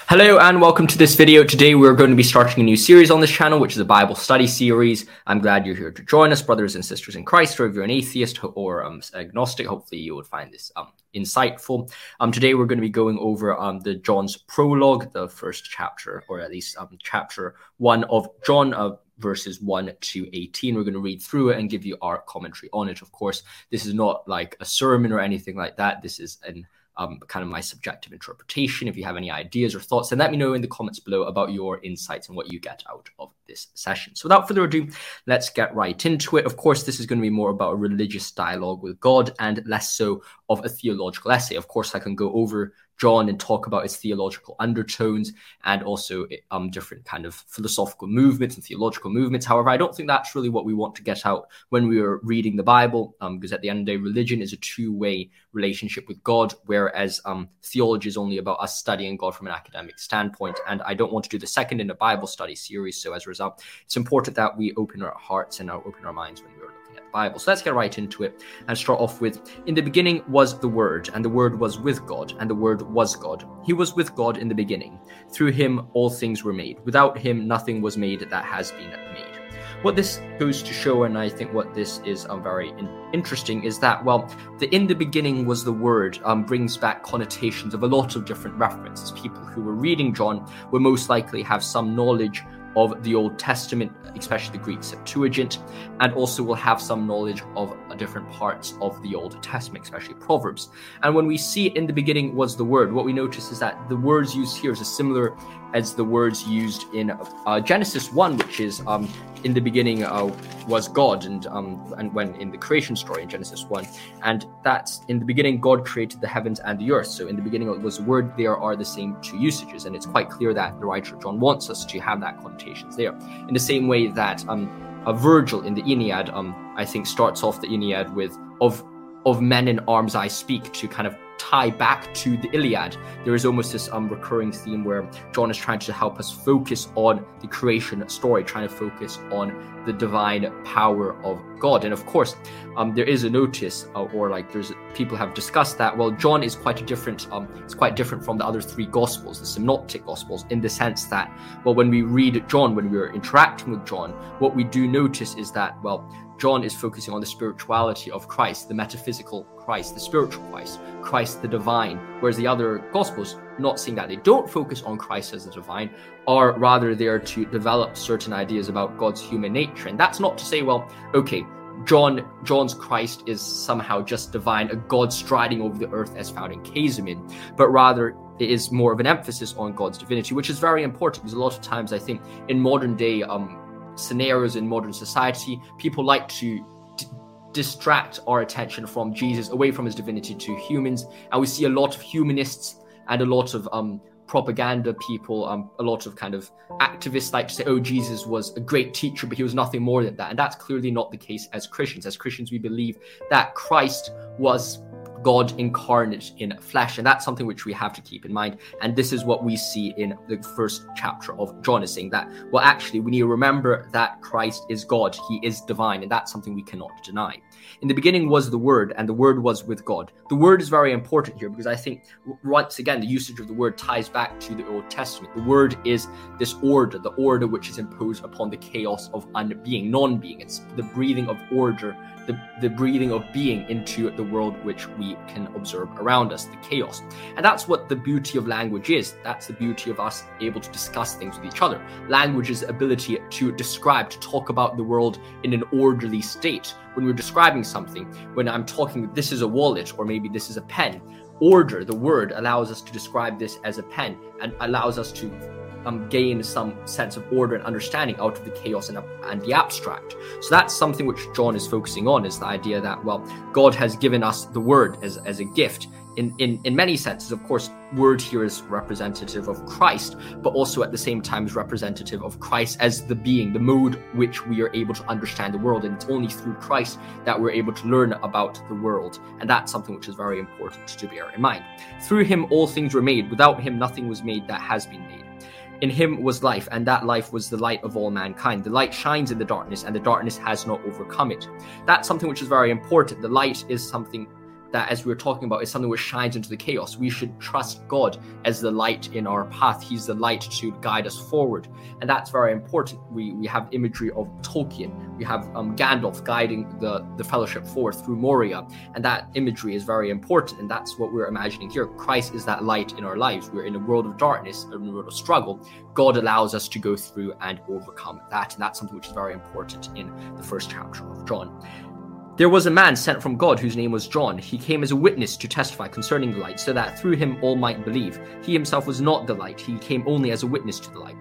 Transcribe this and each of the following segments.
Hello and welcome to this video. Today we're going to be starting a new series on this channel, which is a Bible study series. I'm glad you're here to join us, brothers and sisters in Christ, or if you're an atheist or um, agnostic, hopefully you would find this um, insightful. Um, today we're going to be going over um, the John's prologue, the first chapter, or at least um, chapter one of John, uh, verses 1 to 18. We're going to read through it and give you our commentary on it. Of course, this is not like a sermon or anything like that. This is an um, kind of my subjective interpretation. If you have any ideas or thoughts, then let me know in the comments below about your insights and what you get out of this session. So without further ado, let's get right into it. Of course, this is going to be more about a religious dialogue with God and less so of a theological essay. Of course, I can go over John and talk about its theological undertones and also um, different kind of philosophical movements and theological movements. However, I don't think that's really what we want to get out when we are reading the Bible, um, because at the end of the day, religion is a two-way relationship with God, whereas um, theology is only about us studying God from an academic standpoint. And I don't want to do the second in a Bible study series. So as a result, it's important that we open our hearts and our, open our minds when we're Bible. So let's get right into it and start off with In the beginning was the Word, and the Word was with God, and the Word was God. He was with God in the beginning. Through him all things were made. Without him nothing was made that has been made. What this goes to show, and I think what this is um, very in- interesting, is that, well, the in the beginning was the Word um, brings back connotations of a lot of different references. People who were reading John will most likely have some knowledge of the Old Testament, especially the Greek Septuagint, and also will have some knowledge of different parts of the Old Testament, especially Proverbs. And when we see in the beginning was the Word, what we notice is that the words used here is similar as the words used in uh, Genesis 1, which is um, in the beginning uh, was God, and um, and when in the creation story in Genesis 1. And that's in the beginning, God created the heavens and the earth. So in the beginning it was the word, there are the same two usages. And it's quite clear that the writer John wants us to have that connotations there. In the same way that um, a Virgil in the Aeneid, um, I think, starts off the Aeneid with of of men in arms I speak to kind of tie back to the Iliad. There is almost this um, recurring theme where John is trying to help us focus on the creation story, trying to focus on the divine power of God. And of course, um, there is a notice, uh, or like there's people have discussed that. Well, John is quite a different. Um, it's quite different from the other three Gospels, the Synoptic Gospels, in the sense that, well, when we read John, when we're interacting with John, what we do notice is that, well, John is focusing on the spirituality of Christ, the metaphysical Christ, the spiritual Christ, Christ the divine, whereas the other Gospels, not seeing that they don't focus on Christ as the divine, are rather there to develop certain ideas about God's human nature. And that's not to say, well, okay, John John's Christ is somehow just divine, a God striding over the earth as found in Käsemann, but rather it is more of an emphasis on God's divinity, which is very important because a lot of times I think in modern day um, scenarios in modern society, people like to distract our attention from Jesus away from his divinity to humans. And we see a lot of humanists and a lot of um, propaganda people, um, a lot of kind of activists like to say, oh, Jesus was a great teacher, but he was nothing more than that. And that's clearly not the case as Christians. As Christians, we believe that Christ was God incarnate in flesh. And that's something which we have to keep in mind. And this is what we see in the first chapter of John is saying that, well, actually, we need to remember that Christ is God. He is divine. And that's something we cannot deny. In the beginning was the Word, and the Word was with God. The Word is very important here because I think, once again, the usage of the word ties back to the Old Testament. The Word is this order, the order which is imposed upon the chaos of unbeing, non being. It's the breathing of order the, the breathing of being into the world which we can observe around us, the chaos. And that's what the beauty of language is. That's the beauty of us able to discuss things with each other. Language's ability to describe, to talk about the world in an orderly state. When we're describing something, when I'm talking, this is a wallet, or maybe this is a pen, order, the word, allows us to describe this as a pen and allows us to um, gain some sense of order and understanding out of the chaos and, and the abstract. So that's something which John is focusing on is the idea that, well, God has given us the word as, as a gift. In, in, in many senses, of course, word here is representative of Christ, but also at the same time is representative of Christ as the being, the mode which we are able to understand the world. And it's only through Christ that we're able to learn about the world. And that's something which is very important to bear in mind. Through him, all things were made. Without him, nothing was made that has been made. In him was life, and that life was the light of all mankind. The light shines in the darkness, and the darkness has not overcome it. That's something which is very important. The light is something that, as we were talking about, is something which shines into the chaos. We should trust God as the light in our path. He's the light to guide us forward, and that's very important. We we have imagery of Tolkien. We have um, Gandalf guiding the the fellowship forth through Moria, and that imagery is very important. And that's what we're imagining here. Christ is that light in our lives. We're in a world of darkness, a world of struggle. God allows us to go through and overcome that, and that's something which is very important in the first chapter of John. There was a man sent from God whose name was John. He came as a witness to testify concerning the light, so that through him all might believe. He himself was not the light, he came only as a witness to the light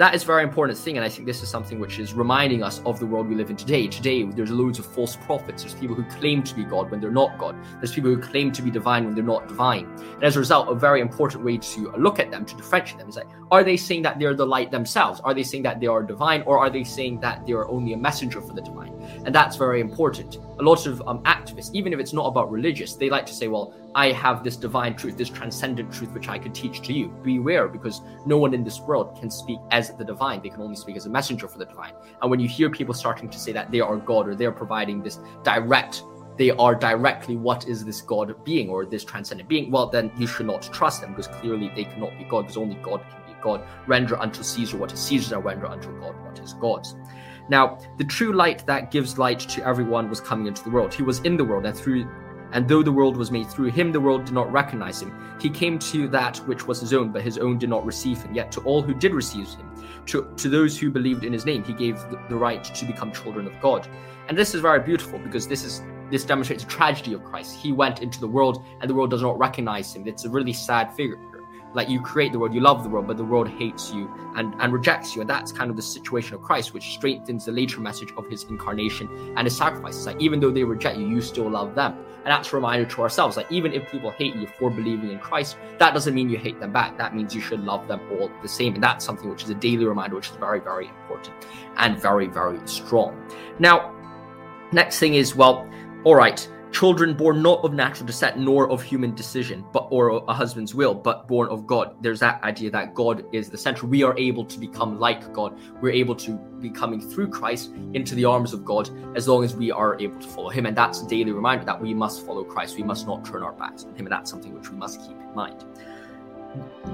that is a very important thing and i think this is something which is reminding us of the world we live in today. Today there's loads of false prophets. There's people who claim to be god when they're not god. There's people who claim to be divine when they're not divine. And as a result a very important way to look at them to differentiate them is like are they saying that they're the light themselves? Are they saying that they are divine or are they saying that they are only a messenger for the divine? And that's very important. A lot of um, activists even if it's not about religious they like to say well I have this divine truth, this transcendent truth, which I could teach to you. Beware, because no one in this world can speak as the divine. They can only speak as a messenger for the divine. And when you hear people starting to say that they are God or they're providing this direct, they are directly what is this God being or this transcendent being, well, then you should not trust them because clearly they cannot be God because only God can be God. Render unto Caesar what is Caesar's and render unto God what is God's. Now, the true light that gives light to everyone was coming into the world. He was in the world, and through and though the world was made through him, the world did not recognize him. He came to that which was his own, but his own did not receive him. Yet to all who did receive him, to, to those who believed in his name, he gave the, the right to become children of God. And this is very beautiful because this is this demonstrates the tragedy of Christ. He went into the world and the world does not recognize him. It's a really sad figure like you create the world you love the world but the world hates you and and rejects you. And that's kind of the situation of christ which strengthens the later message of his incarnation and his sacrifices. Like even though they reject you you still love them. And that's a reminder to ourselves like even if people hate you for believing in christ that doesn't mean you hate them back. That means you should love them all the same. And that's something which is a daily reminder which is very very important and very very strong. Now next thing is well all right children born not of natural descent nor of human decision but or a husband's will but born of god. There's that idea that god is the center. We are able to become like god. We're able to be coming through christ into the arms of god as long as we are able to follow him. And that's a daily reminder that we must follow christ. We must not turn our backs on him. And that's something which we must keep in mind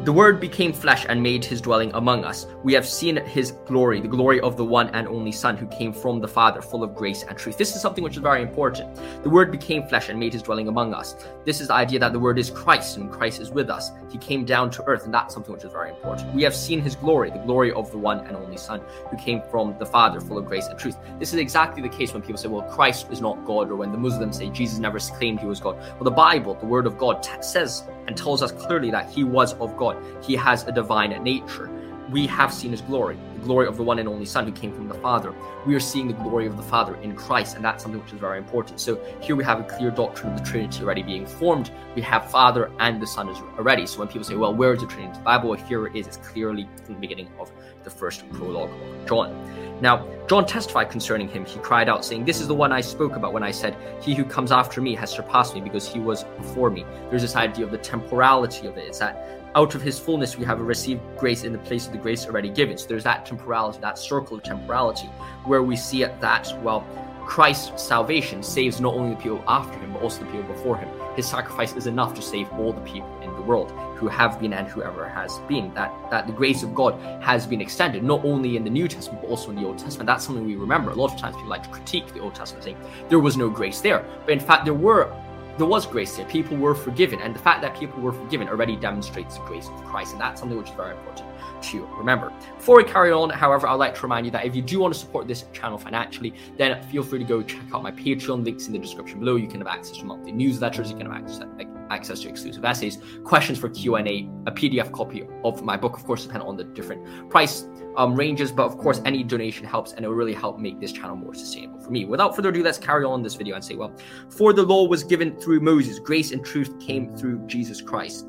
the Word became flesh and made his dwelling among us. We have seen his glory, the glory of the one and only Son who came from the Father, full of grace and truth. This is something which is very important. The Word became flesh and made his dwelling among us. This is the idea that the Word is Christ and Christ is with us. He came down to earth, and that's something which is very important. We have seen his glory, the glory of the one and only Son who came from the Father, full of grace and truth. This is exactly the case when people say, well, Christ is not God, or when the Muslims say Jesus never claimed he was God. Well, the Bible, the Word of God, t- says and tells us clearly that he was of God. He has a divine nature. We have seen his glory, the glory of the one and only Son who came from the Father. We are seeing the glory of the Father in Christ, and that's something which is very important. So here we have a clear doctrine of the Trinity already being formed. We have Father and the Son is already. So when people say, well, where is the Trinity in the Bible? Here it is. It's clearly from the beginning of the first prologue of John. Now, John testified concerning him. He cried out, saying, This is the one I spoke about when I said, He who comes after me has surpassed me because he was before me. There's this idea of the temporality of it. It's that out of his fullness we have received grace in the place of the grace already given. So there's that temporality, that circle of temporality, where we see it that, well, Christ's salvation saves not only the people after him, but also the people before him. His sacrifice is enough to save all the people in the world who have been and whoever has been. That that the grace of God has been extended not only in the New Testament but also in the Old Testament. That's something we remember. A lot of times people like to critique the Old Testament, saying there was no grace there, but in fact there were. There was grace there. People were forgiven, and the fact that people were forgiven already demonstrates the grace of Christ, and that's something which is very important to remember. Before we carry on, however, I'd like to remind you that if you do want to support this channel financially, then feel free to go check out my Patreon. Links in the description below. You can have access to monthly newsletters. You can have access, access to exclusive essays, questions for Q&A, a PDF copy of my book, of course, depending on the different price um, ranges. But of course, any donation helps and it will really help make this channel more sustainable for me. Without further ado, let's carry on this video and say, well, for the law was given through Moses, grace and truth came through Jesus Christ.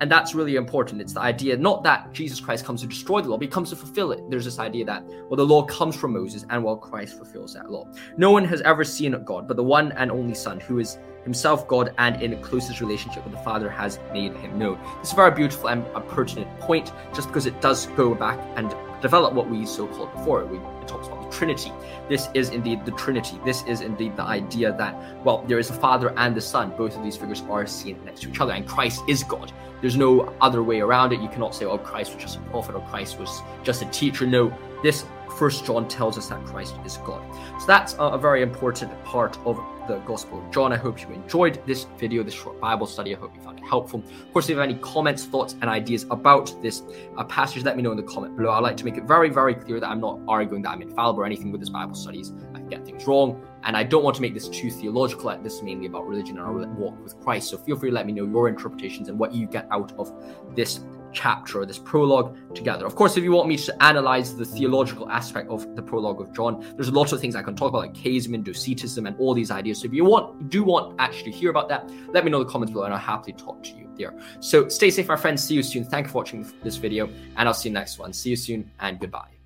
And that's really important. It's the idea not that Jesus Christ comes to destroy the law, but he comes to fulfill it. There's this idea that, well, the law comes from Moses and well, Christ fulfills that law. No one has ever seen God, but the one and only Son, who is himself God and in closest relationship with the Father has made him known. This is a very beautiful and a pertinent point, just because it does go back and develop what we so called before. We, it talks about the Trinity. This is indeed the Trinity. This is indeed the idea that, well, there is a Father and the Son. Both of these figures are seen next to each other, and Christ is God. There's no other way around it. You cannot say, oh, Christ was just a prophet or Christ was just a teacher. No, this First John tells us that Christ is God. So that's a, very important part of the Gospel of John. I hope you enjoyed this video, this short Bible study. I hope you found it helpful. Of course, if you have any comments, thoughts, and ideas about this uh, passage, let me know in the comment below. I'd like to make it very, very clear that I'm not arguing that I'm infallible or anything with this Bible studies. I can get things wrong, and I don't want to make this too theological. This is mainly about religion and our walk with Christ. So feel free to let me know your interpretations and what you get out of this chapter or this prologue together. Of course, if you want me to analyze the theological aspect of the prologue of John, there's a lot of things I can talk about, like charism, docetism, and all these ideas. So if you want, do want actually to hear about that, let me know in the comments below, and I'll happily talk to you there. So stay safe, my friends. See you soon. Thank you for watching this video, and I'll see you next one. See you soon, and goodbye.